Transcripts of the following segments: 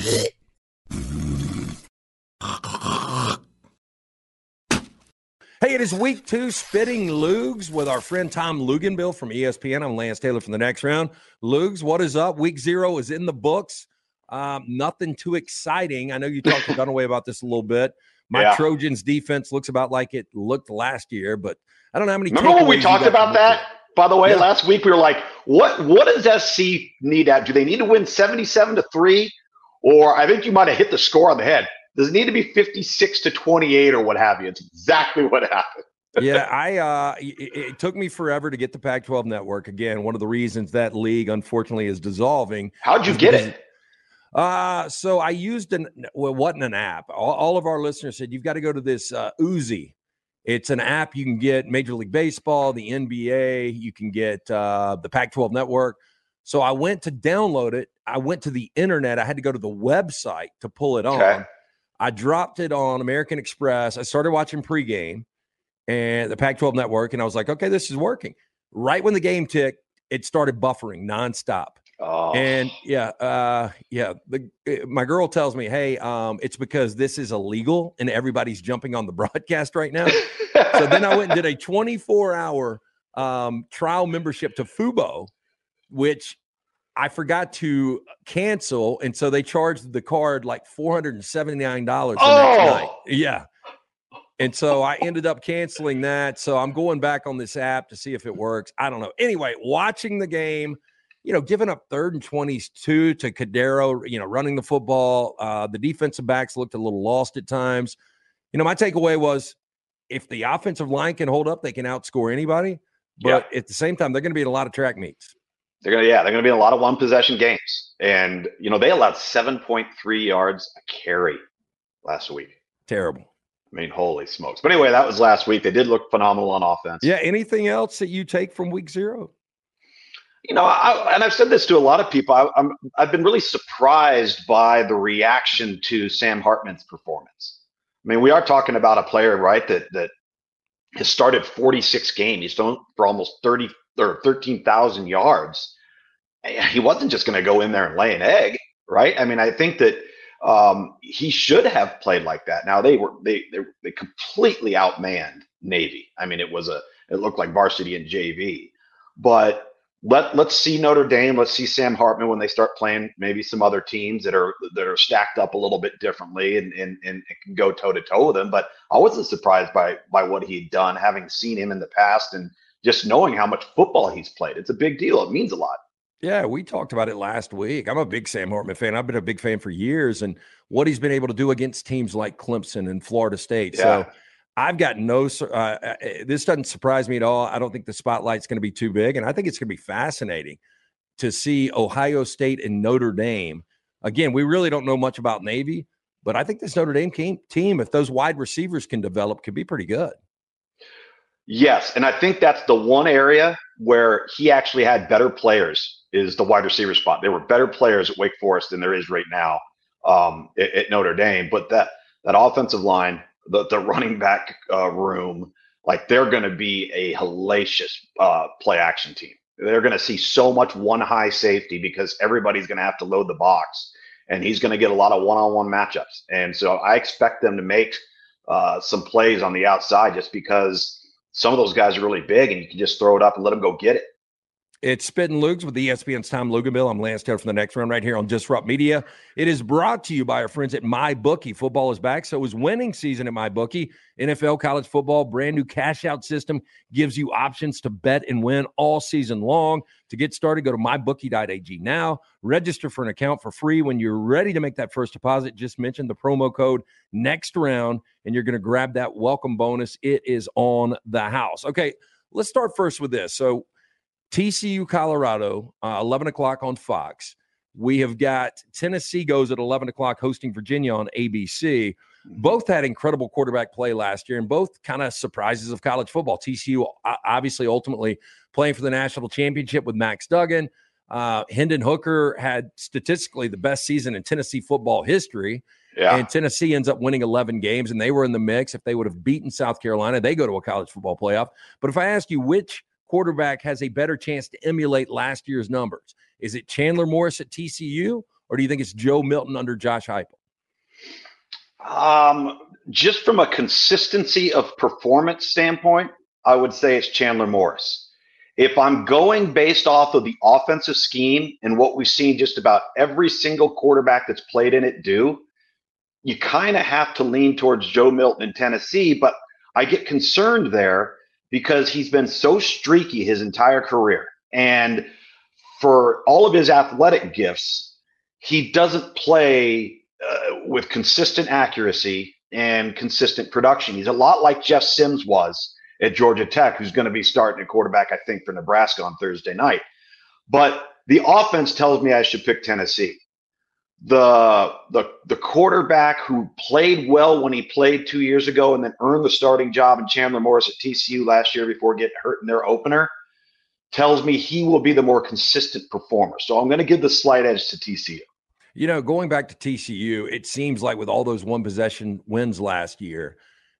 Hey, it is week two, Spitting Loogs with our friend Tom Luginbill from ESPN. I'm Lance Taylor from the next round. Loogs, what is up? Week zero is in the books. Um, nothing too exciting. I know you talked to Dunaway about this a little bit. My yeah. Trojans defense looks about like it looked last year, but I don't know how many. Remember when we talked about that? By the way, yeah. last week we were like, "What? What does SC need? At do they need to win seventy-seven to three, or I think you might have hit the score on the head? Does it need to be fifty-six to twenty-eight or what have you?" It's exactly what happened. yeah, I uh, it, it, took me forever to get the Pac-12 network. Again, one of the reasons that league unfortunately is dissolving. How'd you get it? Uh, so I used an well, wasn't an app. All, all, of our listeners said you've got to go to this uh, Oozy. It's an app you can get Major League Baseball, the NBA. You can get uh, the Pac-12 network. So I went to download it. I went to the internet. I had to go to the website to pull it on. Okay. I dropped it on American Express. I started watching pregame and the Pac-12 network, and I was like, okay, this is working. Right when the game ticked, it started buffering nonstop. Oh. And yeah, uh, yeah. The, eh, my girl tells me, "Hey, um, it's because this is illegal and everybody's jumping on the broadcast right now." so then I went and did a 24 hour um, trial membership to Fubo, which I forgot to cancel, and so they charged the card like 479 dollars the oh. next night. Yeah. And so I ended up canceling that. So I'm going back on this app to see if it works. I don't know. Anyway, watching the game you know, giving up third and 22 to Cordeiro, you know, running the football. Uh, the defensive backs looked a little lost at times. You know, my takeaway was if the offensive line can hold up, they can outscore anybody. But yeah. at the same time, they're going to be in a lot of track meets. They're gonna, yeah, they're gonna be in a lot of one possession games, and you know they allowed seven point three yards a carry last week. Terrible. I mean, holy smokes! But anyway, that was last week. They did look phenomenal on offense. Yeah. Anything else that you take from week zero? you know, I, and I've said this to a lot of people. I, I'm I've been really surprised by the reaction to Sam Hartman's performance. I mean, we are talking about a player, right? That that has started 46 games. He's thrown for almost 30 or 13,000 yards. He wasn't just going to go in there and lay an egg, right? I mean, I think that um, he should have played like that. Now they were they they, they completely outmanned Navy. I mean, it was a it looked like varsity and JV, but let let's see Notre Dame. Let's see Sam Hartman when they start playing maybe some other teams that are that are stacked up a little bit differently and and, and can go toe to toe with them. But I wasn't surprised by by what he'd done, having seen him in the past and just knowing how much football he's played. It's a big deal. It means a lot. Yeah, we talked about it last week. I'm a big Sam Hartman fan. I've been a big fan for years, and what he's been able to do against teams like Clemson and Florida State. Yeah. So I've got no. Uh, uh, this doesn't surprise me at all. I don't think the spotlight's going to be too big, and I think it's going to be fascinating to see Ohio State and Notre Dame. Again, we really don't know much about Navy, but I think this Notre Dame team, if those wide receivers can develop, could be pretty good. Yes, and I think that's the one area where he actually had better players is the wide receiver spot. There were better players at Wake Forest than there is right now um, at, at Notre Dame, but that that offensive line the, the running back uh, room, like they're going to be a hellacious uh, play action team. They're going to see so much one high safety because everybody's going to have to load the box, and he's going to get a lot of one on one matchups. And so I expect them to make uh, some plays on the outside just because some of those guys are really big, and you can just throw it up and let them go get it. It's Spitting Loogs with ESPN's Tom Luginbill. I'm Lance Taylor from the next round right here on Disrupt Media. It is brought to you by our friends at MyBookie. Football is back, so is winning season at MyBookie. NFL, college football, brand new cash out system gives you options to bet and win all season long. To get started, go to mybookie.ag now. Register for an account for free. When you're ready to make that first deposit, just mention the promo code next round, and you're going to grab that welcome bonus. It is on the house. Okay, let's start first with this. So, TCU, Colorado, uh, 11 o'clock on Fox. We have got Tennessee goes at 11 o'clock hosting Virginia on ABC. Mm-hmm. Both had incredible quarterback play last year and both kind of surprises of college football. TCU obviously ultimately playing for the national championship with Max Duggan. Uh, Hendon Hooker had statistically the best season in Tennessee football history. Yeah. And Tennessee ends up winning 11 games, and they were in the mix. If they would have beaten South Carolina, they go to a college football playoff. But if I ask you which quarterback has a better chance to emulate last year's numbers? Is it Chandler Morris at TCU or do you think it's Joe Milton under Josh Heupel? Um, just from a consistency of performance standpoint, I would say it's Chandler Morris. If I'm going based off of the offensive scheme and what we've seen just about every single quarterback that's played in it do, you kind of have to lean towards Joe Milton in Tennessee. But I get concerned there because he's been so streaky his entire career. And for all of his athletic gifts, he doesn't play uh, with consistent accuracy and consistent production. He's a lot like Jeff Sims was at Georgia Tech, who's going to be starting at quarterback, I think, for Nebraska on Thursday night. But the offense tells me I should pick Tennessee. The the the quarterback who played well when he played two years ago and then earned the starting job in Chandler Morris at TCU last year before getting hurt in their opener tells me he will be the more consistent performer. So I'm going to give the slight edge to TCU. You know, going back to TCU, it seems like with all those one possession wins last year,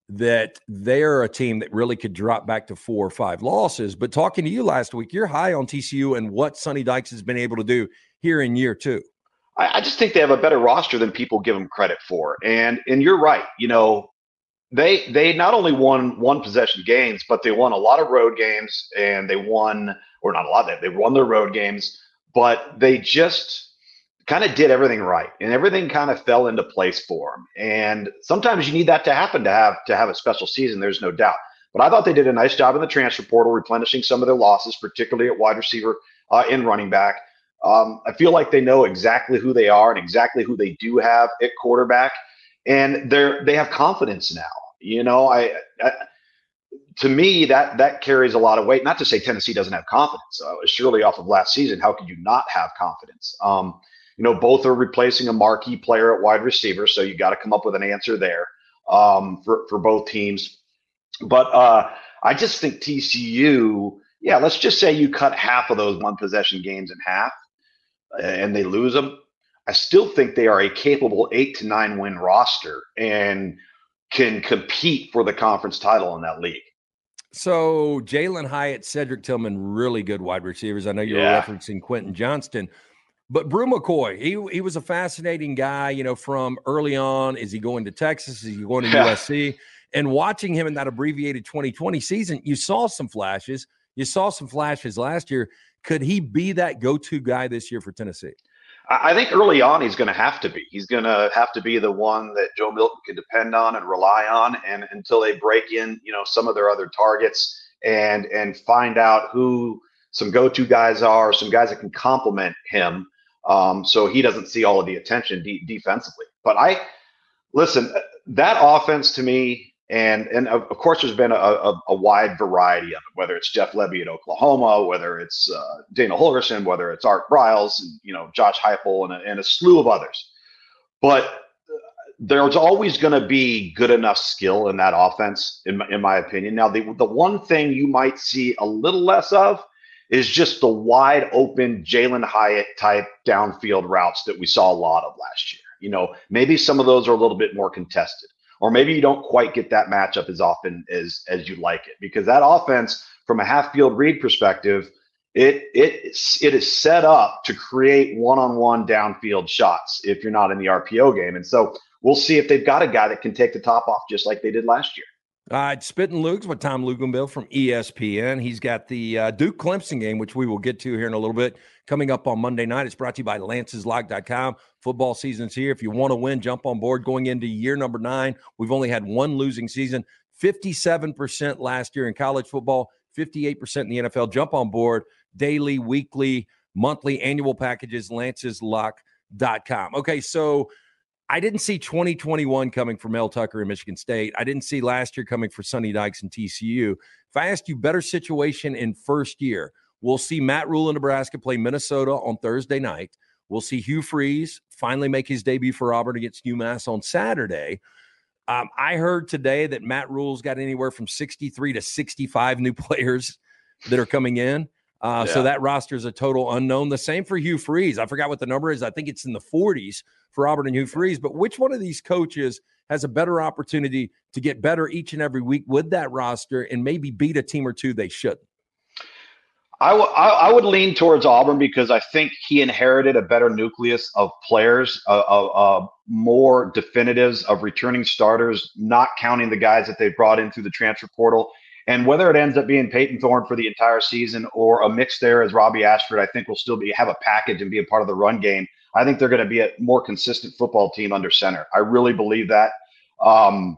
that they're a team that really could drop back to four or five losses. But talking to you last week, you're high on TCU and what Sonny Dykes has been able to do here in year two. I, I just think they have a better roster than people give them credit for. And and you're right. You know, they they not only won one possession games, but they won a lot of road games, and they won or not a lot. Of them, they won their road games, but they just kind of did everything right, and everything kind of fell into place for them. And sometimes you need that to happen to have to have a special season. There's no doubt. But I thought they did a nice job in the transfer portal, replenishing some of their losses, particularly at wide receiver uh, and running back. Um, I feel like they know exactly who they are and exactly who they do have at quarterback, and they're they have confidence now. You know, I, I, to me that that carries a lot of weight. Not to say Tennessee doesn't have confidence. Uh, surely off of last season, how could you not have confidence? Um, you know, both are replacing a marquee player at wide receiver, so you got to come up with an answer there um, for for both teams. But uh, I just think TCU, yeah, let's just say you cut half of those one possession games in half, and they lose them. I still think they are a capable eight to nine win roster, and can compete for the conference title in that league. So Jalen Hyatt, Cedric Tillman, really good wide receivers. I know you're yeah. referencing Quentin Johnston, but Bru McCoy, he he was a fascinating guy. You know, from early on, is he going to Texas? Is he going to yeah. USC? And watching him in that abbreviated 2020 season, you saw some flashes. You saw some flashes last year. Could he be that go-to guy this year for Tennessee? I think early on he's going to have to be. He's going to have to be the one that Joe Milton can depend on and rely on, and until they break in, you know, some of their other targets and and find out who some go-to guys are, some guys that can complement him, um, so he doesn't see all of the attention de- defensively. But I listen, that offense to me and and of, course, there's been a, a, a, wide variety of it, whether it's Jeff Lebby at Oklahoma, whether it's uh, Dana Holgorsen, whether it's Art Briles, and you know Josh Heupel, and a, and a slew of others. But uh, there's always going to be good enough skill in that offense, in my, in my opinion. Now, the the one thing you might see a little less of is just the wide open Jalen Hyatt type downfield routes that we saw a lot of last year. You know, maybe some of those are a little bit more contested or maybe you don't quite get that matchup as often as as you like it because that offense from a half field read perspective it it it is set up to create one-on-one downfield shots if you're not in the RPO game and so we'll see if they've got a guy that can take the top off just like they did last year. All right, Spitting Loogs with Tom Luginbill from ESPN. He's got the uh, Duke Clemson game, which we will get to here in a little bit, coming up on Monday night. It's brought to you by LancesLock.com. Football season's here. If you want to win, jump on board going into year number nine. We've only had one losing season, 57% last year in college football, 58% in the NFL. Jump on board daily, weekly, monthly, annual packages, LancesLock.com. Okay, so I didn't see 2021 coming for Mel Tucker in Michigan State. I didn't see last year coming for Sonny Dykes and TCU. If I asked you better situation in first year, we'll see Matt Rhule in Nebraska play Minnesota on Thursday night. We'll see Hugh Freeze finally make his debut for Auburn against UMass on Saturday. Um, I heard today that Matt Rhule's got anywhere from 63 to 65 new players that are coming in. Uh, yeah. So that roster is a total unknown. The same for Hugh Freeze. I forgot what the number is. I think it's in the 40s for Auburn and Hugh Freeze. But which one of these coaches has a better opportunity to get better each and every week with that roster and maybe beat a team or two they shouldn't? I, w- I would lean towards Auburn because I think he inherited a better nucleus of players, uh, uh, uh, more definitives of returning starters, not counting the guys that they brought in through the transfer portal. And whether it ends up being Payton Thorne for the entire season or a mix there as Robbie Ashford, I think will still be have a package and be a part of the run game. I think they're going to be a more consistent football team under center. I really believe that. Um,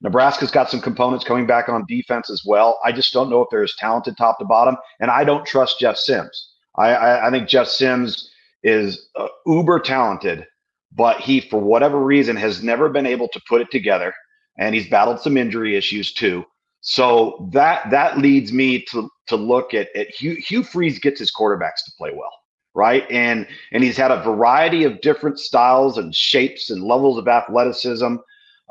Nebraska's got some components coming back on defense as well. I just don't know if they're as talented top to bottom, and I don't trust Jeff Sims. I, I, I think Jeff Sims is uh, uber talented, but he, for whatever reason, has never been able to put it together, and he's battled some injury issues too. So that that leads me to to look at, at Hugh, Hugh Freeze gets his quarterbacks to play well, right? And and he's had a variety of different styles and shapes and levels of athleticism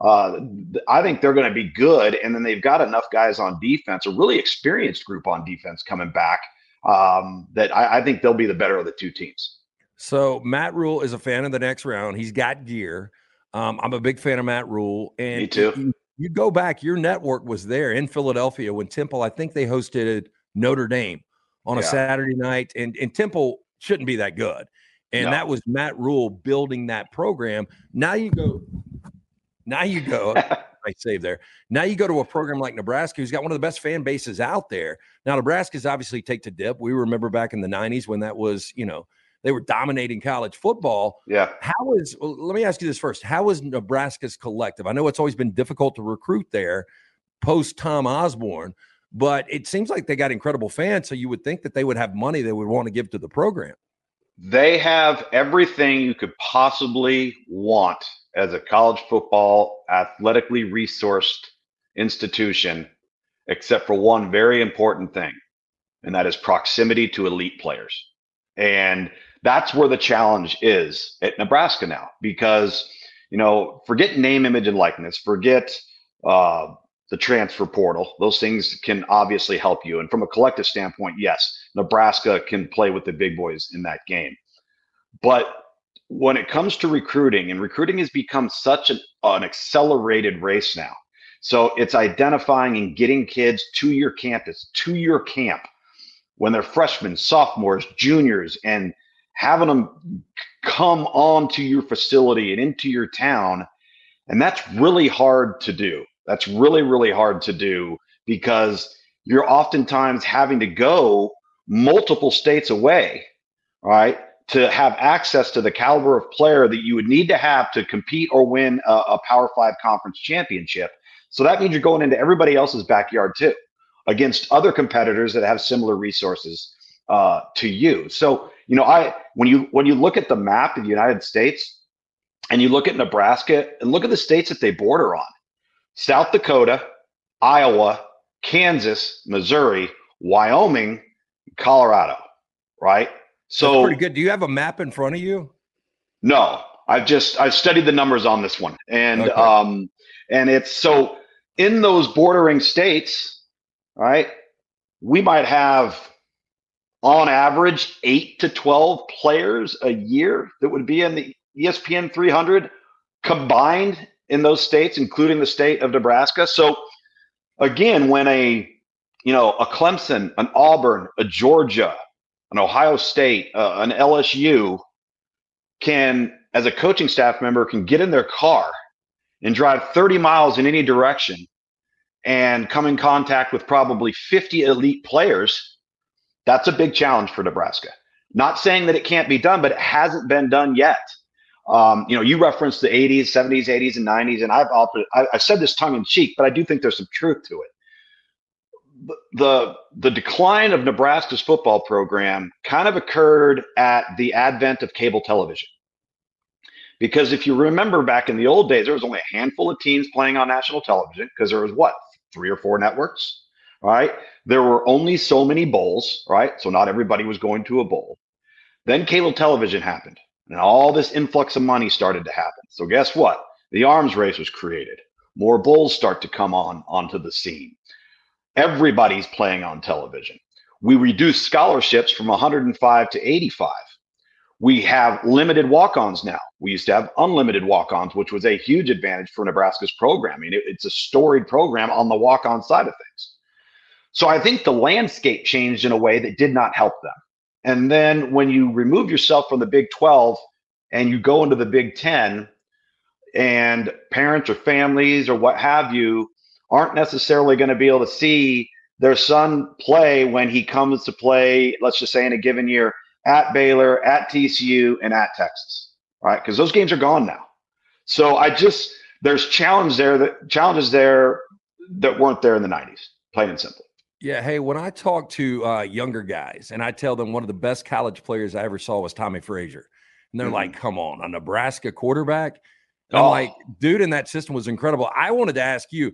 uh, I think they're going to be good. And then they've got enough guys on defense, a really experienced group on defense coming back um, that I, I, think they'll be the better of the two teams. So Matt Rhule is a fan of the next round. He's got gear. Um, I'm a big fan of Matt Rhule, And Me too. You, go back, your network was there in Philadelphia when Temple, I think they hosted Notre Dame on a Saturday night. And, and Temple shouldn't be that good. And no. that was Matt Rhule building that program. Now you go now you go. I save there. Now you go to a program like Nebraska, who's got one of the best fan bases out there. Now Nebraska's obviously take to dip. We remember back in the '90s when that was, you know, they were dominating college football. Yeah. How is? Let me ask you this first. How is Nebraska's collective? I know it's always been difficult to recruit there, post Tom Osborne, but it seems like they got incredible fans. So you would think that they would have money they would want to give to the program. They have everything you could possibly want as a college football athletically resourced institution, except for one very important thing, and that is proximity to elite players. And that's where the challenge is at Nebraska now, because, you know, forget name, image, and likeness, forget uh, the transfer portal. Those things can obviously help you. And from a collective standpoint, yes, Nebraska can play with the big boys in that game. But when it comes to recruiting, and recruiting has become such an, an accelerated race now. So it's identifying and getting kids to your campus, to your camp when they're freshmen, sophomores, juniors, and having them come onto your facility and into your town. And that's really hard to do. That's really, really hard to do because you're oftentimes having to go multiple states away, right? to have access to the caliber of player that you would need to have to compete or win a, a Power Five conference championship. So that means you're going into everybody else's backyard too, against other competitors that have similar resources uh, to you. So you know, I when you when you look at the map of the United States and you look at Nebraska and look at the states that they border on: South Dakota, Iowa, Kansas, Missouri, Wyoming, Colorado. Right? So That's pretty good. Do you have a map in front of you? No, I've just I've studied the numbers on this one, and okay. um, and it's so in those bordering states, right? We might have on average eight to twelve players a year that would be in the ESPN 300 combined in those states, including the state of Nebraska. So again, when a you know a Clemson, an Auburn, a Georgia, an Ohio State, uh, an LSU can, as a coaching staff member, can get in their car and drive 30 miles in any direction and come in contact with probably 50 elite players. That's a big challenge for Nebraska. Not saying that it can't be done, but it hasn't been done yet. Um, you know, you referenced the 80s, 70s, 80s, and 90s, and I've often, I, have said this tongue in cheek, but I do think there's some truth to it the the decline of Nebraska's football program kind of occurred at the advent of cable television. Because if you remember back in the old days, there was only a handful of teams playing on national television because there was what three or four networks, right? There were only so many bowls, right? So not everybody was going to a bowl. Then cable television happened, and all this influx of money started to happen. So guess what? The arms race was created. More bowls start to come on onto the scene Everybody's playing on television. We reduced scholarships from 105 to 85. We have limited walk ons now. We used to have unlimited walk ons, which was a huge advantage for Nebraska's programming. It, it's a storied program on the walk on side of things. So I think the landscape changed in a way that did not help them. And then when you remove yourself from the Big 12 and you go into the Big 10, and parents or families or what have you aren't necessarily going to be able to see their son play when he comes to play, let's just say in a given year, at Baylor, at TCU, and at Texas, right? Because those games are gone now. So I just there's challenge there that challenges there that weren't there in the 90s, plain and simple. Yeah. Hey, when I talk to uh, younger guys and I tell them one of the best college players I ever saw was Tommie Frazier, and they're mm-hmm. like, come on, a Nebraska quarterback. And oh. I'm like, dude, in that system was incredible. I wanted to ask you,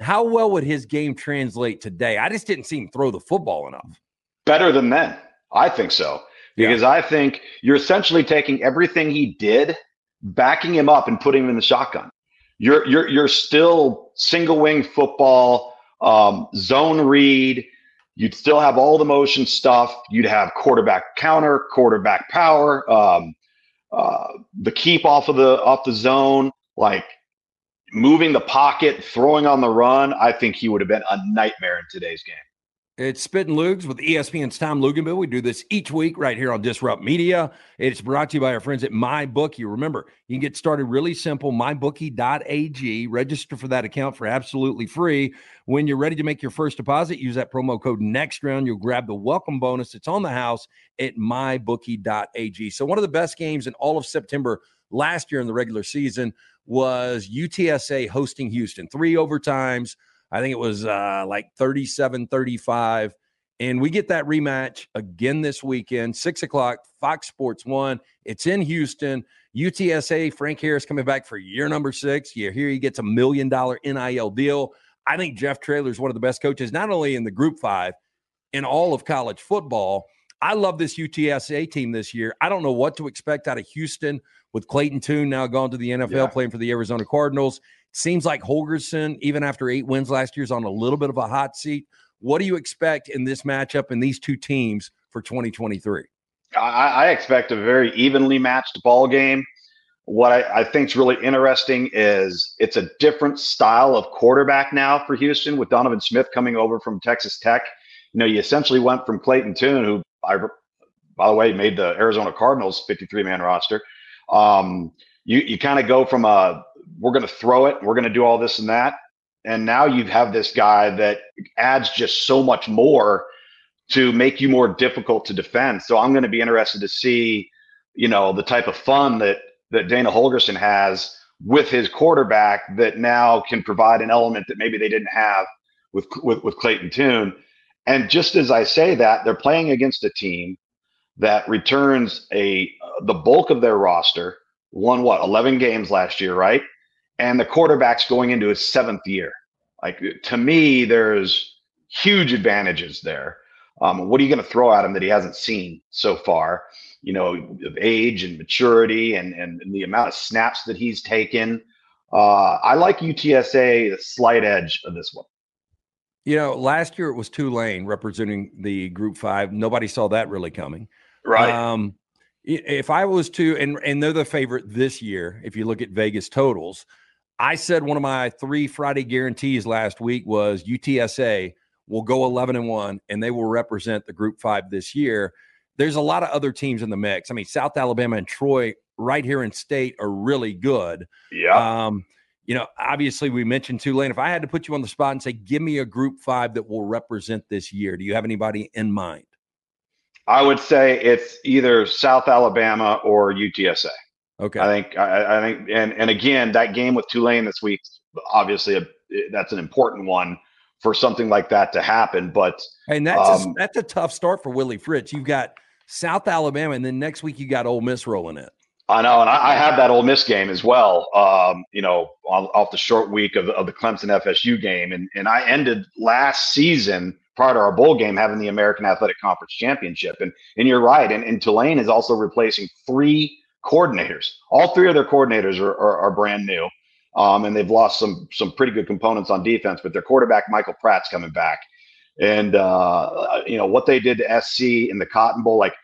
how well would his game translate today? I just didn't see him throw the football enough. Better than then. I think so. Because yeah. I think you're essentially taking everything he did, backing him up and putting him in the shotgun. You're you're you're still single wing football um, zone read. You'd still have all the motion stuff. You'd have quarterback counter, quarterback power, um, uh, the keep off of the off the zone, like moving the pocket, throwing on the run. I think he would have been a nightmare in today's game. It's Spittin' Loogs with ESPN's Tom Luginbill. We do this each week right here on Disrupt Media. It's brought to you by our friends at MyBookie. Remember, you can get started really simple. MyBookie.ag. Register for that account for absolutely free. When you're ready to make your first deposit, use that promo code next round. You'll grab the welcome bonus. It's on the house at MyBookie.ag. So, one of the best games in all of September last year in the regular season was UTSA hosting Houston. Three overtimes I think it was uh, like 37 35. And we get that rematch again this weekend, six o'clock, Fox Sports One. It's in Houston. UTSA, Frank Harris coming back for year number six. You hear he gets a million dollar NIL deal. I think Jeff Traylor is one of the best coaches, not only in the group five, in all of college football. I love this UTSA team this year. I don't know what to expect out of Houston with Clayton Tune now gone to the NFL, yeah. playing for the Arizona Cardinals. Seems like Holgorsen, even after eight wins last year, is on a little bit of a hot seat. What do you expect in this matchup in these two teams for 2023? I, I expect a very evenly matched ball game. What I, I think is really interesting is it's a different style of quarterback now for Houston with Donovan Smith coming over from Texas Tech. You know, you essentially went from Clayton Tune, who I, by the way, made the Arizona Cardinals 53 man roster. Um, you you kind of go from a we're going to throw it, we're going to do all this and that. And now you have this guy that adds just so much more to make you more difficult to defend. So I'm going to be interested to see, you know, the type of fun that that Dana Holgorsen has with his quarterback that now can provide an element that maybe they didn't have with with, with Clayton Tune. And just as I say that, they're playing against a team that returns a the bulk of their roster, won what 11 games last year, right? And the quarterback's going into his seventh year. Like to me, there's huge advantages there. Um, what are you going to throw at him that he hasn't seen so far? You know, of age and maturity and, and, and the amount of snaps that he's taken. Uh, I like UTSA the slight edge of this one. You know, last year it was Tulane representing the Group Five. Nobody saw that really coming. Right. Um, if I was to, and and they're the favorite this year. If you look at Vegas totals, I said one of my three Friday guarantees last week was UTSA will go 11 and 1 and they will represent the group 5 this year. There's a lot of other teams in the mix. I mean, South Alabama and Troy right here in state are really good. Yeah. Um, you know, obviously we mentioned Tulane. If I had to put you on the spot and say, give me a group five that will represent this year, do you have anybody in mind? I would say it's either South Alabama or UTSA. Okay. I think I, I, think and and again that game with Tulane this week obviously a, that's an important one for something like that to happen. But and that's um, a, that's a tough start for Willie Fritz. You've got South Alabama, and then next week you got Ole Miss rolling it. I know, and I, I have that Ole Miss game as well. Um, you know, off the short week of, of the Clemson FSU game, and and I ended last season prior to our bowl game having the American Athletic Conference championship. And and you're right, and, and Tulane is also replacing three coordinators. All three of their coordinators are, are, are brand new, um, and they've lost some some pretty good components on defense. But their quarterback Michael Pratt's coming back, and uh, you know what they did to SC in the Cotton Bowl, like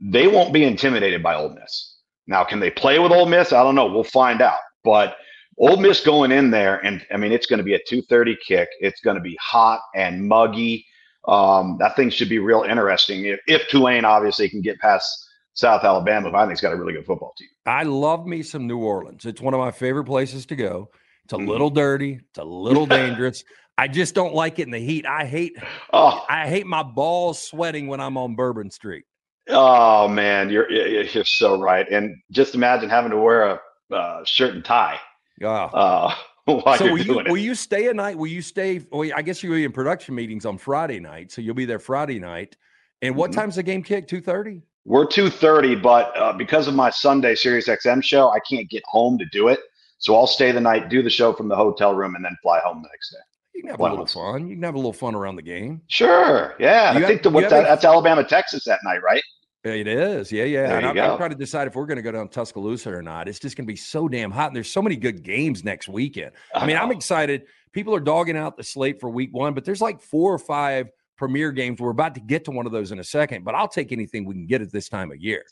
they won't be intimidated by Ole Miss. Now, can they play with Ole Miss? I don't know. We'll find out. But Ole Miss going in there, and I mean, it's going to be a 2:30 kick. It's going to be hot and muggy. Um, that thing should be real interesting. If, if Tulane obviously can get past South Alabama, I think it's got a really good football team. I love me some New Orleans. It's one of my favorite places to go. It's a mm. little dirty. It's a little dangerous. I just don't like it in the heat. I hate. Oh. I hate my balls sweating when I'm on Bourbon Street. Oh man, you're you're so right. And just imagine having to wear a uh, shirt and tie. Yeah. Uh, so will you, will you stay a night? Will you stay? Well, I guess you'll be in production meetings on Friday night, so you'll be there Friday night. And what mm-hmm. time's the game kick? Two thirty. We're two thirty, but uh, because of my Sunday Sirius XM show, I can't get home to do it. So I'll stay the night, do the show from the hotel room, and then fly home the next day. You can have a little fun. You can have a little fun around the game. Sure. Yeah. You I think the, what that, that's Alabama, Texas that night, right? It is. Yeah, yeah. I'm, I'm, trying to decide if we're going to go down Tuscaloosa or not. It's just going to be so damn hot. And there's so many good games next weekend. I, I mean, I'm excited. People are dogging out the slate for week one, but there's like four or five premier games. We're about to get to one of those in a second, but I'll take anything we can get at this time of year.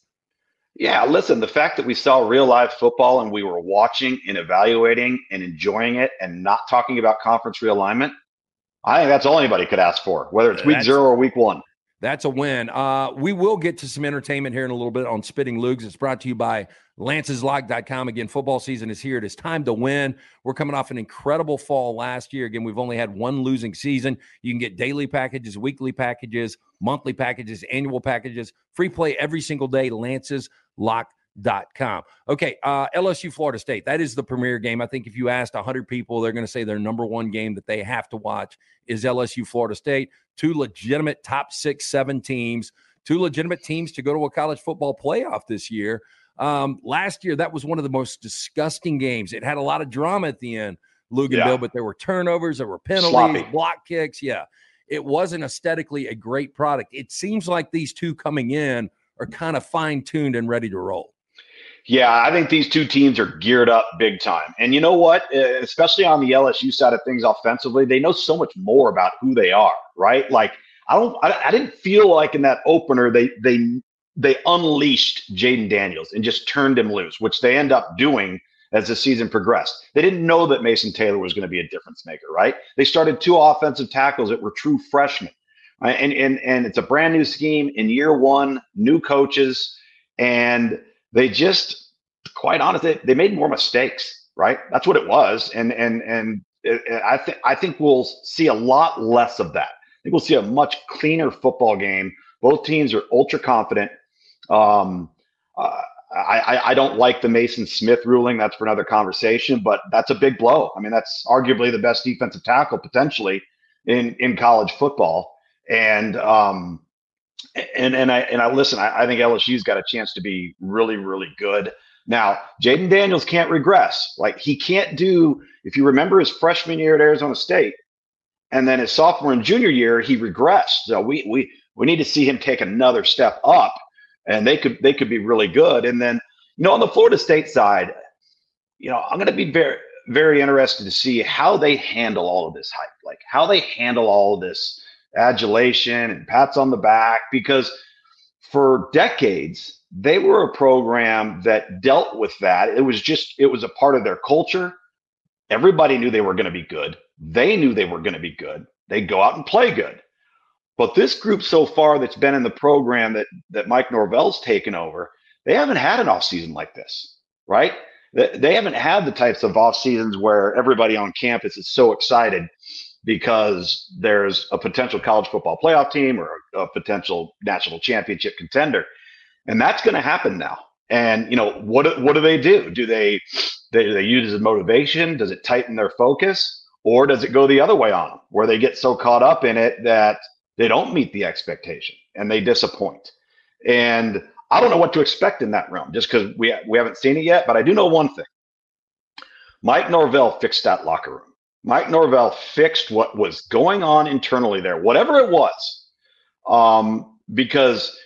Yeah, listen, the fact that we saw real live football and we were watching and evaluating and enjoying it and not talking about conference realignment, I think that's all anybody could ask for, whether it's week that's, zero or week one. That's a win. Uh, we will get to some entertainment here in a little bit on Spitting Loogs. It's brought to you by lanceslock.com. Again, football season is here. It is time to win. We're coming off an incredible fall last year. Again, we've only had one losing season. You can get daily packages, weekly packages, monthly packages, annual packages, free play every single day. Lanceslock.com. Okay, uh, LSU Florida State. That is the premier game. I think if you asked 100 people, they're going to say their number one game that they have to watch is LSU Florida State. Two legitimate top six, seven teams, two legitimate teams to go to a college football playoff this year. Um, last year, that was one of the most disgusting games. It had a lot of drama at the end, Luginbill, yeah. but there were turnovers, there were penalties, Sloppy. block kicks. Yeah, it wasn't aesthetically a great product. It seems like these two coming in are kind of fine tuned and ready to roll. Yeah, I think these two teams are geared up big time. And you know what? Uh, especially on the LSU side of things offensively, they know so much more about who they are, right? Like I don't I, I didn't feel like in that opener they they they unleashed Jayden Daniels and just turned him loose, which they end up doing as the season progressed. They didn't know that Mason Taylor was going to be a difference maker, right? They started two offensive tackles that were true freshmen. And and and it's a brand new scheme in year one, new coaches, and they just, quite honestly, they made more mistakes, right? That's what it was, and and and it, I think I think we'll see a lot less of that. I think we'll see a much cleaner football game. Both teams are ultra confident. Um, uh, I, I, don't like the Mason Smith ruling. That's for another conversation, but that's a big blow. I mean, that's arguably the best defensive tackle potentially in in college football. And um, and and I and I listen. I, I think LSU's got a chance to be really really good. Now, Jayden Daniels can't regress. Like he can't do. If you remember his freshman year at Arizona State, and then his sophomore and junior year, he regressed. So we we we need to see him take another step up, and they could they could be really good. And then you know on the Florida State side, you know I'm going to be very very interested to see how they handle all of this hype, like how they handle all of this adulation and pats on the back because for decades they were a program that dealt with that. It was just it was a part of their culture. Everybody knew they were going to be good. They knew they were going to be good. They'd go out and play good. But this group so far that's been in the program that that Mike Norvell's taken over, they haven't had an off season like this, right? They haven't had the types of off seasons where everybody on campus is so excited because there's a potential college football playoff team or a, potential national championship contender. And that's going to happen now. And you know what? What do they do? Do they, they they use it as motivation? Does it tighten their focus, or does it go the other way on them, where they get so caught up in it that they don't meet the expectation and they disappoint? And I don't know what to expect in that realm, just because we we haven't seen it yet. But I do know one thing: Mike Norvell fixed that locker room. Mike Norvell fixed what was going on internally there, whatever it was. Um, because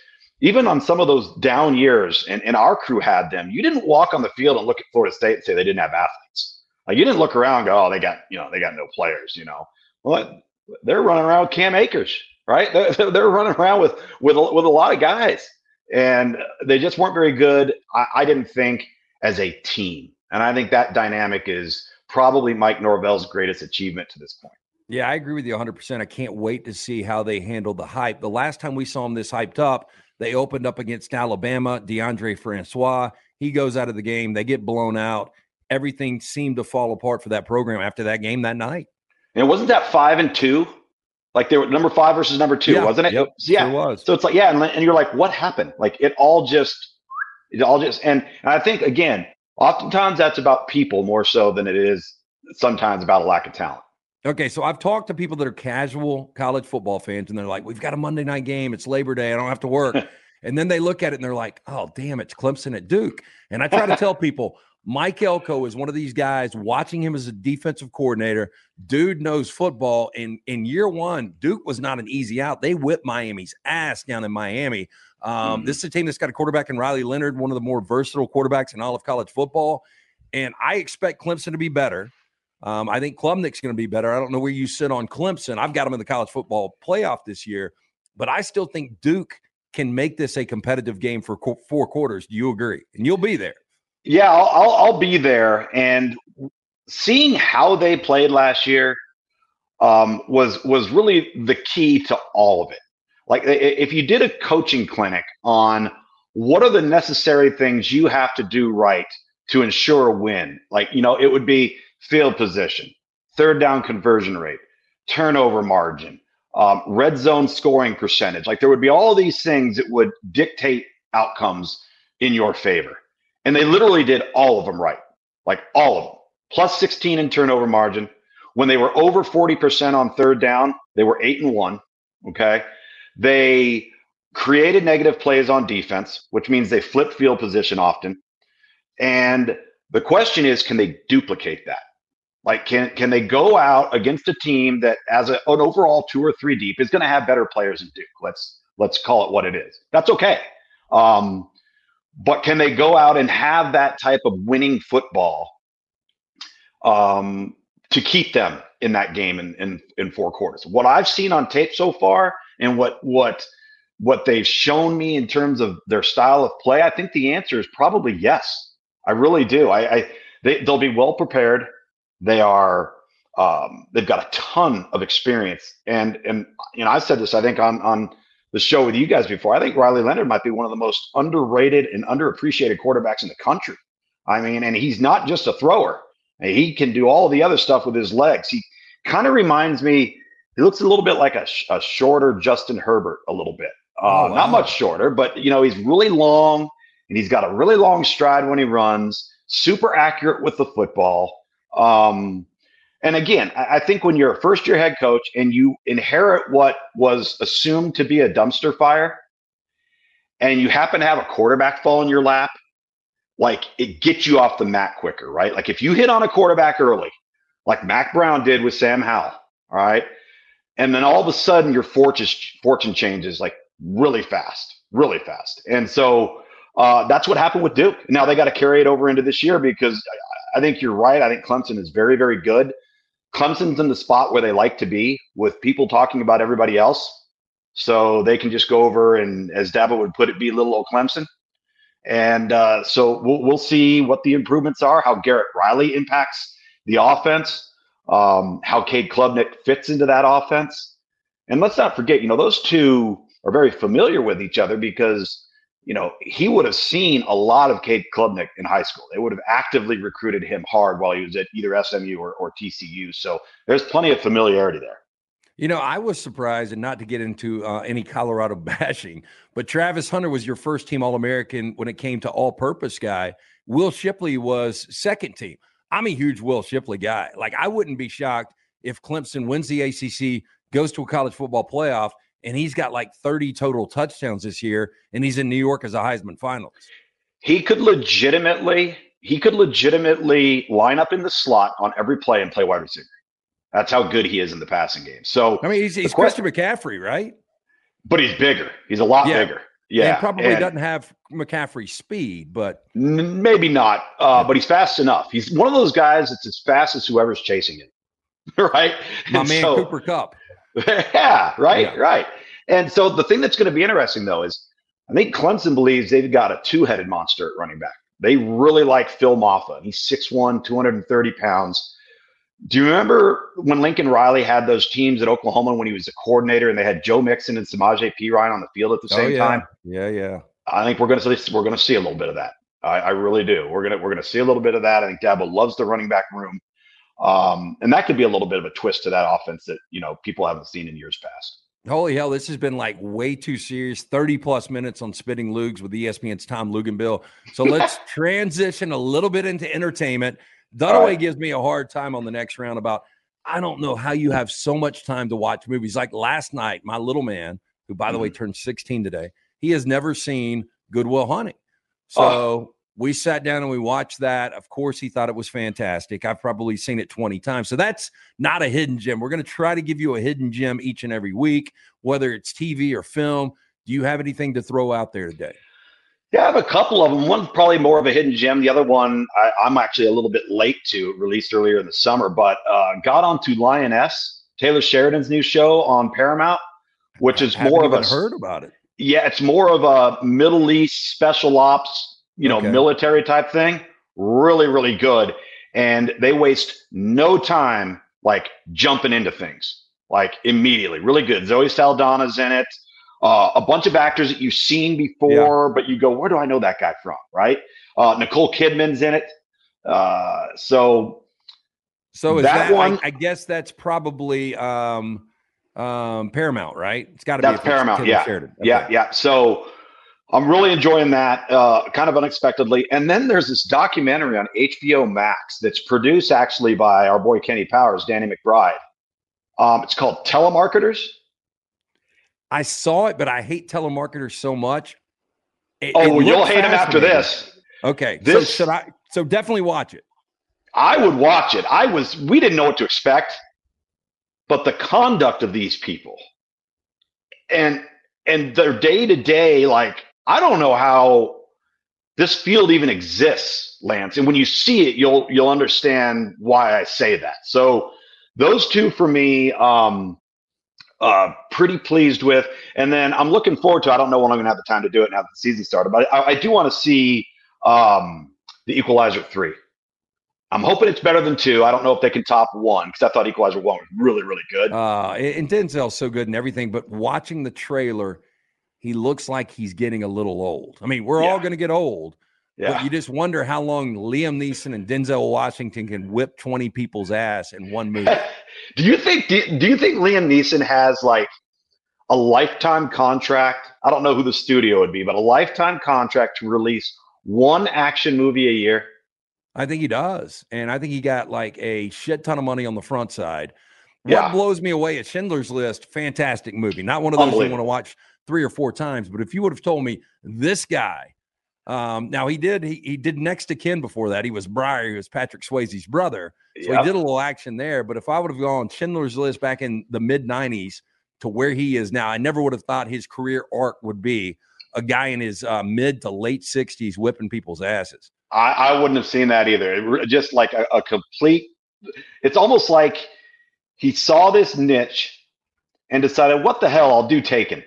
even on some of those down years, and, and our crew had them, you didn't walk on the field and look at Florida State and say they didn't have athletes. Like you didn't look around go, oh, they got, you know, they got no players, you know. Well, they're running around with Cam Akers, right? They're, they're running around with, with, with a lot of guys. And they just weren't very good. I, I didn't think as a team. And I think that dynamic is probably Mike Norvell's greatest achievement to this point. Yeah, I agree with you 100%. I can't wait to see how they handle the hype. The last time we saw them this hyped up, they opened up against Alabama, Deondre Francois. He goes out of the game. They get blown out. Everything seemed to fall apart for that program after that game that night. And wasn't that five and two? Like they were number five versus number two, yeah, wasn't it? Yep, yeah, it was. So it's like, yeah, and, and you're like, what happened? Like it all just, it all just, and, and I think again, oftentimes that's about people more so than it is sometimes about a lack of talent. Okay, so I've talked to people that are casual college football fans, and they're like, "We've got a Monday night game. It's Labor Day. I don't have to work." and then they look at it and they're like, "Oh, damn! It's Clemson at Duke." And I try to tell people, Mike Elko is one of these guys. Watching him as a defensive coordinator, dude knows football. And in year one, Duke was not an easy out. They whipped Miami's ass down in Miami. Um, mm-hmm. This is a team that's got a quarterback in Riley Leonard, one of the more versatile quarterbacks in all of college football. And I expect Clemson to be better. Um, I think Klubnik's going to be better. I don't know where you sit on Clemson. I've got them in the college football playoff this year, but I still think Duke can make this a competitive game for qu- four quarters. Do you agree? And you'll be there. Yeah, I'll, I'll, I'll be there. And seeing how they played last year um, was was really the key to all of it. Like if you did a coaching clinic on what are the necessary things you have to do right to ensure a win, like you know, it would be field position, third down conversion rate, turnover margin, um, red zone scoring percentage. Like there would be all these things that would dictate outcomes in your favor. And they literally did all of them right, like all of them. Plus 16 in turnover margin. When they were over 40% on third down, they were eight and one. Okay. They created negative plays on defense, which means they flip field position often. And the question is, can they duplicate that? Like, can can they go out against a team that, as a, an overall two or three deep, is going to have better players than Duke? Let's let's call it what it is. That's okay. Um, but can they go out and have that type of winning football um, to keep them in that game in, in in four quarters? What I've seen on tape so far, and what what what they've shown me in terms of their style of play, I think the answer is probably yes. I really do. I, I they, they'll be well prepared. They are um, they've got a ton of experience, and and you know I said this I think on on the show with you guys before. I think Riley Leonard might be one of the most underrated and underappreciated quarterbacks in the country. I mean, and he's not just a thrower; he can do all the other stuff with his legs. He kind of reminds me. He looks a little bit like a, a shorter Justin Herbert, a little bit. Uh, oh, wow. Not much shorter, but you know he's really long, and he's got a really long stride when he runs. Super accurate with the football. Um, and again, I think when you're a first year head coach and you inherit what was assumed to be a dumpster fire, and you happen to have a quarterback fall in your lap, like it gets you off the mat quicker, right? Like if you hit on a quarterback early, like Mack Brown did with Sam Howell, all right, and then all of a sudden your fortune fortune changes like really fast, really fast, and so uh, that's what happened with Duke. Now they got to carry it over into this year because I think you're right. I think Clemson is very, very good. Clemson's in the spot where they like to be with people talking about everybody else. So they can just go over and, as Dabo would put it, be little old Clemson. And uh, so we'll, we'll see what the improvements are, how Garrett Riley impacts the offense, um, how Cade Klubnik fits into that offense. And let's not forget, you know, those two are very familiar with each other because you know, he would have seen a lot of Cade Klubnik in high school. They would have actively recruited him hard while he was at either SMU or, or TCU. So there's plenty of familiarity there. You know, I was surprised, and not to get into uh, any Colorado bashing, but Travis Hunter was your first team All American when it came to all purpose guy. Will Shipley was second team. I'm a huge Will Shipley guy. Like, I wouldn't be shocked if Clemson wins the ACC, goes to a college football playoff, and he's got like 30 total touchdowns this year, and he's in New York as a Heisman finalist. He could legitimately, he could legitimately line up in the slot on every play and play wide receiver. That's how good he is in the passing game. So I mean, he's, he's Christian McCaffrey, right? But he's bigger. He's a lot yeah. bigger. Yeah, and probably and doesn't have McCaffrey speed, but n- maybe not. Uh, but he's fast enough. He's one of those guys that's as fast as whoever's chasing him, right? My and man so, Cooper Kupp. yeah, right, yeah. right. And so the thing that's going to be interesting though is I think Clemson believes they've got a two-headed monster at running back. They really like Phil Mafah. He's 6'1, 230 pounds. Do you remember when Lincoln Riley had those teams at Oklahoma when he was a coordinator and they had Joe Mixon and Samaje Perine on the field at the oh, same oh, yeah. time? Yeah, yeah. I think we're going to see we're going to see a little bit of that. I, I, really do. We're gonna we're gonna see a little bit of that. I think Dabo loves the running back room, um, and that could be a little bit of a twist to that offense that you know people haven't seen in years past. Holy hell, this has been like way too serious. 30 plus minutes on Spitting Loogs with ESPN's Tom Luginbill. So let's transition a little bit into entertainment. Dunaway right. gives me a hard time on the next round about I don't know how you have so much time to watch movies. Like last night, my little man, who by the mm-hmm. way turned 16 today, he has never seen Good Will Hunting. So oh. We sat down and we watched that. Of course, he thought it was fantastic. I've probably seen it 20 times. So that's not a hidden gem. We're going to try to give you a hidden gem each and every week, whether it's TV or film. Do you have anything to throw out there today? Yeah, I have a couple of them. One's probably more of a hidden gem. The other one, I, am actually a little bit late to. released earlier in the summer, but uh, got onto Lioness, Taylor Sheridan's new show on Paramount, which is more of a heard about it. Yeah, it's more of a Middle East special ops, you know, okay. military type thing. Really, really good, and they waste no time like jumping into things like immediately. Really good. Zoe Saldana's in it uh, a bunch of actors that you've seen before, yeah. but you go, where do I know that guy from? Right? Uh, Nicole Kidman's in it. Uh, so, so is that, that one? I, I, guess that's probably um, um, Paramount, right? It's got to be. Paramount. Yeah. Okay. Yeah. Yeah. So I'm really enjoying that, uh, kind of unexpectedly. And then there's this documentary on HBO Max that's produced actually by our boy Kenny Powers, Danny McBride. Um, it's called Telemarketers I saw it, but I hate telemarketers so much. It, oh, it you'll hate them after this. Okay. This, so should I? So definitely watch it. I would watch it. I was. We didn't know what to expect, but the conduct of these people, and and their day to day, like I don't know how this field even exists, Lance. And when you see it, you'll you'll understand why I say that. So those two for me. Um, uh, pretty pleased with. And then I'm looking forward to. I don't know when I'm going to have the time to do it now that the season started, but I, I do want to see um, the Equalizer three. I'm hoping it's better than two. I don't know if they can top one because I thought Equalizer one was really, really good. Uh, and Denzel's so good and everything, but watching the trailer, he looks like he's getting a little old. I mean, we're yeah. all going to get old. Yeah. But you just wonder how long Liam Neeson and Denzel Washington can whip 20 people's ass in one movie. Do you think do, do you think Liam Neeson has like a lifetime contract? I don't know who the studio would be, but a lifetime contract to release one action movie a year? I think he does. And I think he got like a shit ton of money on the front side. What yeah. blows me away is Schindler's List, fantastic movie. Not one of those you want to watch three or four times, but if you would have told me this guy, um, now he did he, he did Next of Kin before that. He was Briar, he was Patrick Swayze's brother. So yep. he did a little action there. But if I would have gone Schindler's List back in the mid 90s to where he is now, I never would have thought his career arc would be a guy in his uh, mid to late 60s whipping people's asses. I, I wouldn't have seen that either. It, just like a, a complete, it's almost like he saw this niche and decided, what the hell, I'll do Taken.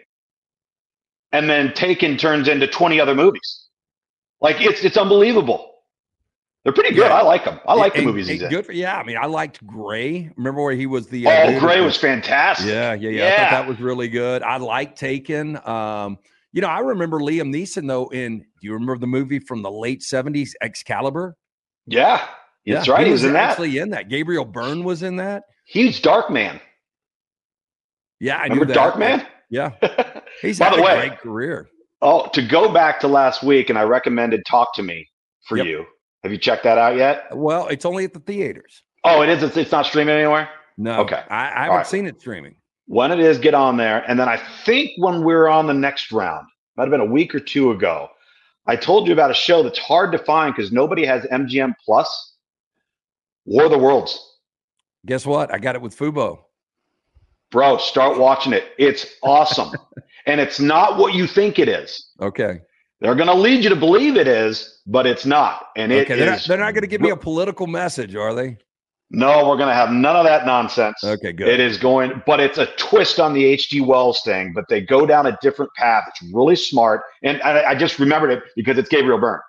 And then Taken turns into 20 other movies. Like it's it's unbelievable. They're pretty good. Yeah. I like them. I like the movies he's in. Good for, yeah, I mean, I liked Grey. Remember where he was the uh, oh, Grey was fantastic. Yeah, yeah, yeah, yeah. I thought that was really good. I like Taken. Um, you know, I remember Liam Neeson though. In do you remember the movie from the late seventies, Excalibur? Yeah, that's right. He was, in that. Actually, in that. Gabriel Byrne was in that. He's Darkman. Yeah, I remember Darkman. Yeah, he's By had the a way, great career. Oh, to go back to last week, and I recommended Talk to Me for yep. you. Have you checked that out yet? Well, it's only at the theaters. Oh, it is. It's, it's not streaming anywhere. No. Okay. I, I haven't right. seen it streaming. When it is, get on there. And then I think when we are on the next round, might have been a week or two ago, I told you about a show that's hard to find because nobody has MGM Plus. War of the Worlds. Guess what? I got it with Fubo. Bro, start watching it. It's awesome. and it's not what you think it is. Okay. They're going to lead you to believe it is, but it's not. And it okay, they're not, they're not going to give me a political message, are they? No, we're going to have none of that nonsense. Okay, good. It is going, but it's a twist on the H.G. Wells thing. But they go down a different path. It's really smart, and I, I just remembered it because it's Gabriel Byrne.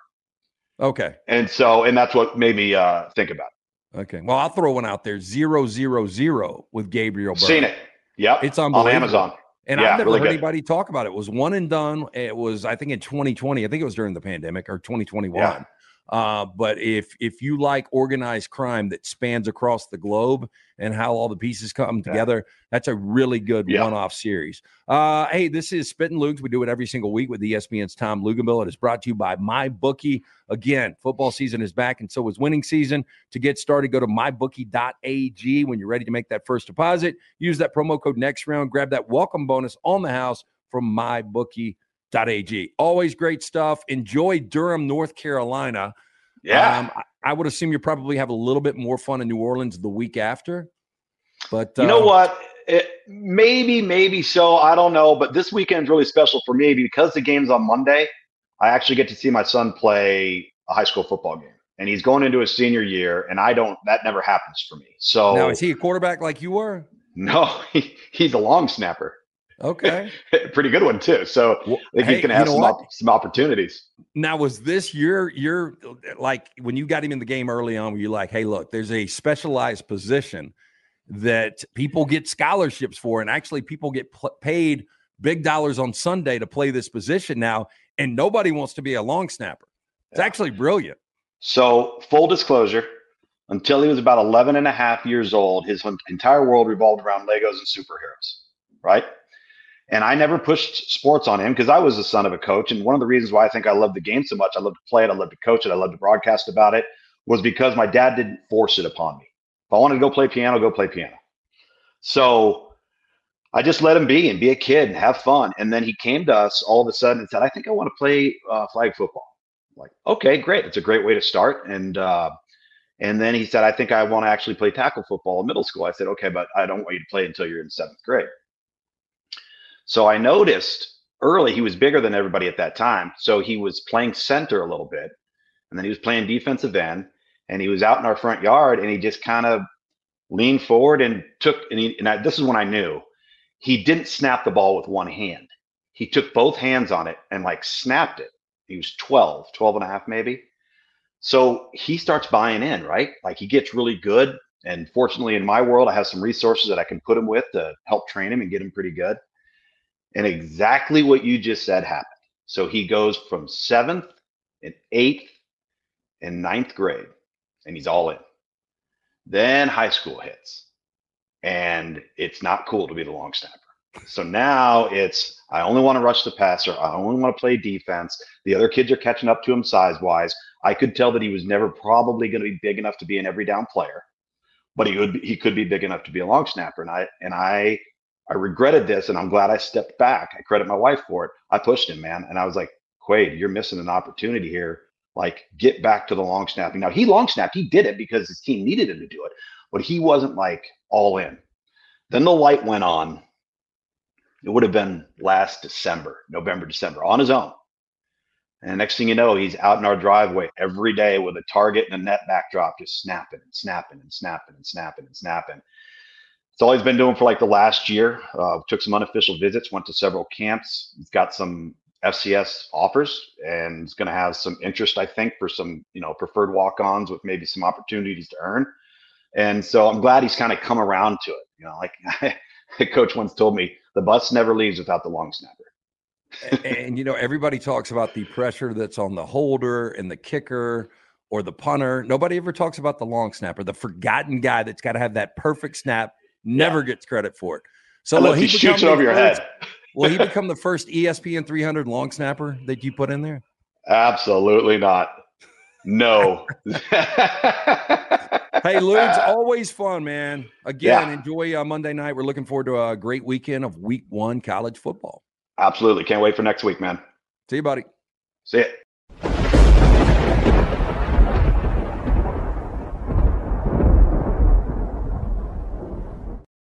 Okay. And so, and that's what made me uh, think about it. Okay. Well, I'll throw one out there ZeroZeroZero with Gabriel Byrne. Seen it. Yep. It's on Amazon. And yeah, I've never really heard good. anybody talk about it. It was one and done. It was, I think, in 2020. I think it was during the pandemic or 2021. Yeah. Uh, but if if you like organized crime that spans across the globe and how all the pieces come yeah. together, that's a really good yeah. one-off series. Uh, hey, this is Spittin' Loogs. We do it every single week with ESPN's Tom Luginbill. It is brought to you by MyBookie. Again, football season is back, and so is winning season. To get started, go to mybookie.ag when you're ready to make that first deposit. Use that promo code next round. Grab that welcome bonus on the house from MyBookie Ag. Always great stuff. Enjoy Durham, North Carolina. Yeah. Um, I would assume you probably have a little bit more fun in New Orleans the week after. But you know uh, what? It, maybe, maybe so. I don't know. But this weekend's really special for me because the game's on Monday. I actually get to see my son play a high school football game, and he's going into his senior year, and I don't. That never happens for me. So now is he a quarterback like you were? No, he, he's a long snapper. Okay. Pretty good one too. So well, I think hey, he can have some, op- some opportunities. Now, was this your your like when you got him in the game early on? Were you like, hey, look, there's a specialized position that people get scholarships for, and actually people get pl- paid big dollars on Sunday to play this position now, and nobody wants to be a long snapper. It's yeah. actually brilliant. So, full disclosure, until he was about 11 and a half years old, his entire world revolved around Legos and superheroes, right? And I never pushed sports on him because I was the son of a coach. And one of the reasons why I think I love the game so much, I love to play it, I love to coach it, I love to broadcast about it, was because my dad didn't force it upon me. If I wanted to go play piano, go play piano. So I just let him be and be a kid and have fun. And then he came to us all of a sudden and said, I think I want to play uh, flag football. I'm like, okay, great. It's a great way to start. And, uh, and then he said, I think I want to actually play tackle football in middle school. I said, okay, but I don't want you to play until you're in seventh grade. So I noticed early he was bigger than everybody at that time. So he was playing center a little bit, and then he was playing defensive end, and he was out in our front yard, and he just kind of leaned forward and took. And, he, and I, this is when I knew he didn't snap the ball with one hand. He took both hands on it and like snapped it. He was 12, 12 and a half maybe. So he starts buying in, right? Like he gets really good. And fortunately, in my world, I have some resources that I can put him with to help train him and get him pretty good. And exactly what you just said happened. So he goes from seventh and eighth and ninth grade, and he's all in. Then high school hits, and it's not cool to be the long snapper. So now it's I only want to rush the passer. I only want to play defense. The other kids are catching up to him size wise. I could tell that he was never probably going to be big enough to be an every down player, but he would he could be big enough to be a long snapper. And I and I I regretted this and I'm glad I stepped back. I credit my wife for it. I pushed him, man. And I was like, Quade, you're missing an opportunity here. Like, get back to the long snapping. Now, he long snapped. He did it because his team needed him to do it, but he wasn't like all in. Then the light went on. It would have been last December, November, December, on his own. And next thing you know, he's out in our driveway every day with a target and a net backdrop, just snapping and snapping and snapping and snapping and snapping. It's all he's been doing for like the last year. Uh, took some unofficial visits, went to several camps. He's got some FCS offers and is going to have some interest, I think, for some you know preferred walk-ons with maybe some opportunities to earn. And so I'm glad he's kind of come around to it. You know, like the coach once told me, the bus never leaves without the long snapper. and, and you know, everybody talks about the pressure that's on the holder and the kicker or the punter. Nobody ever talks about the long snapper, the forgotten guy that's got to have that perfect snap Never yeah. gets credit for it. So will he, he shoots over your head. will he become the first ESPN 300 long snapper that you put in there? Absolutely not. No. hey, Luke's always fun, man. Again, yeah. enjoy uh, Monday night. We're looking forward to a great weekend of week one college football. Absolutely. Can't wait for next week, man. See you, buddy. See you.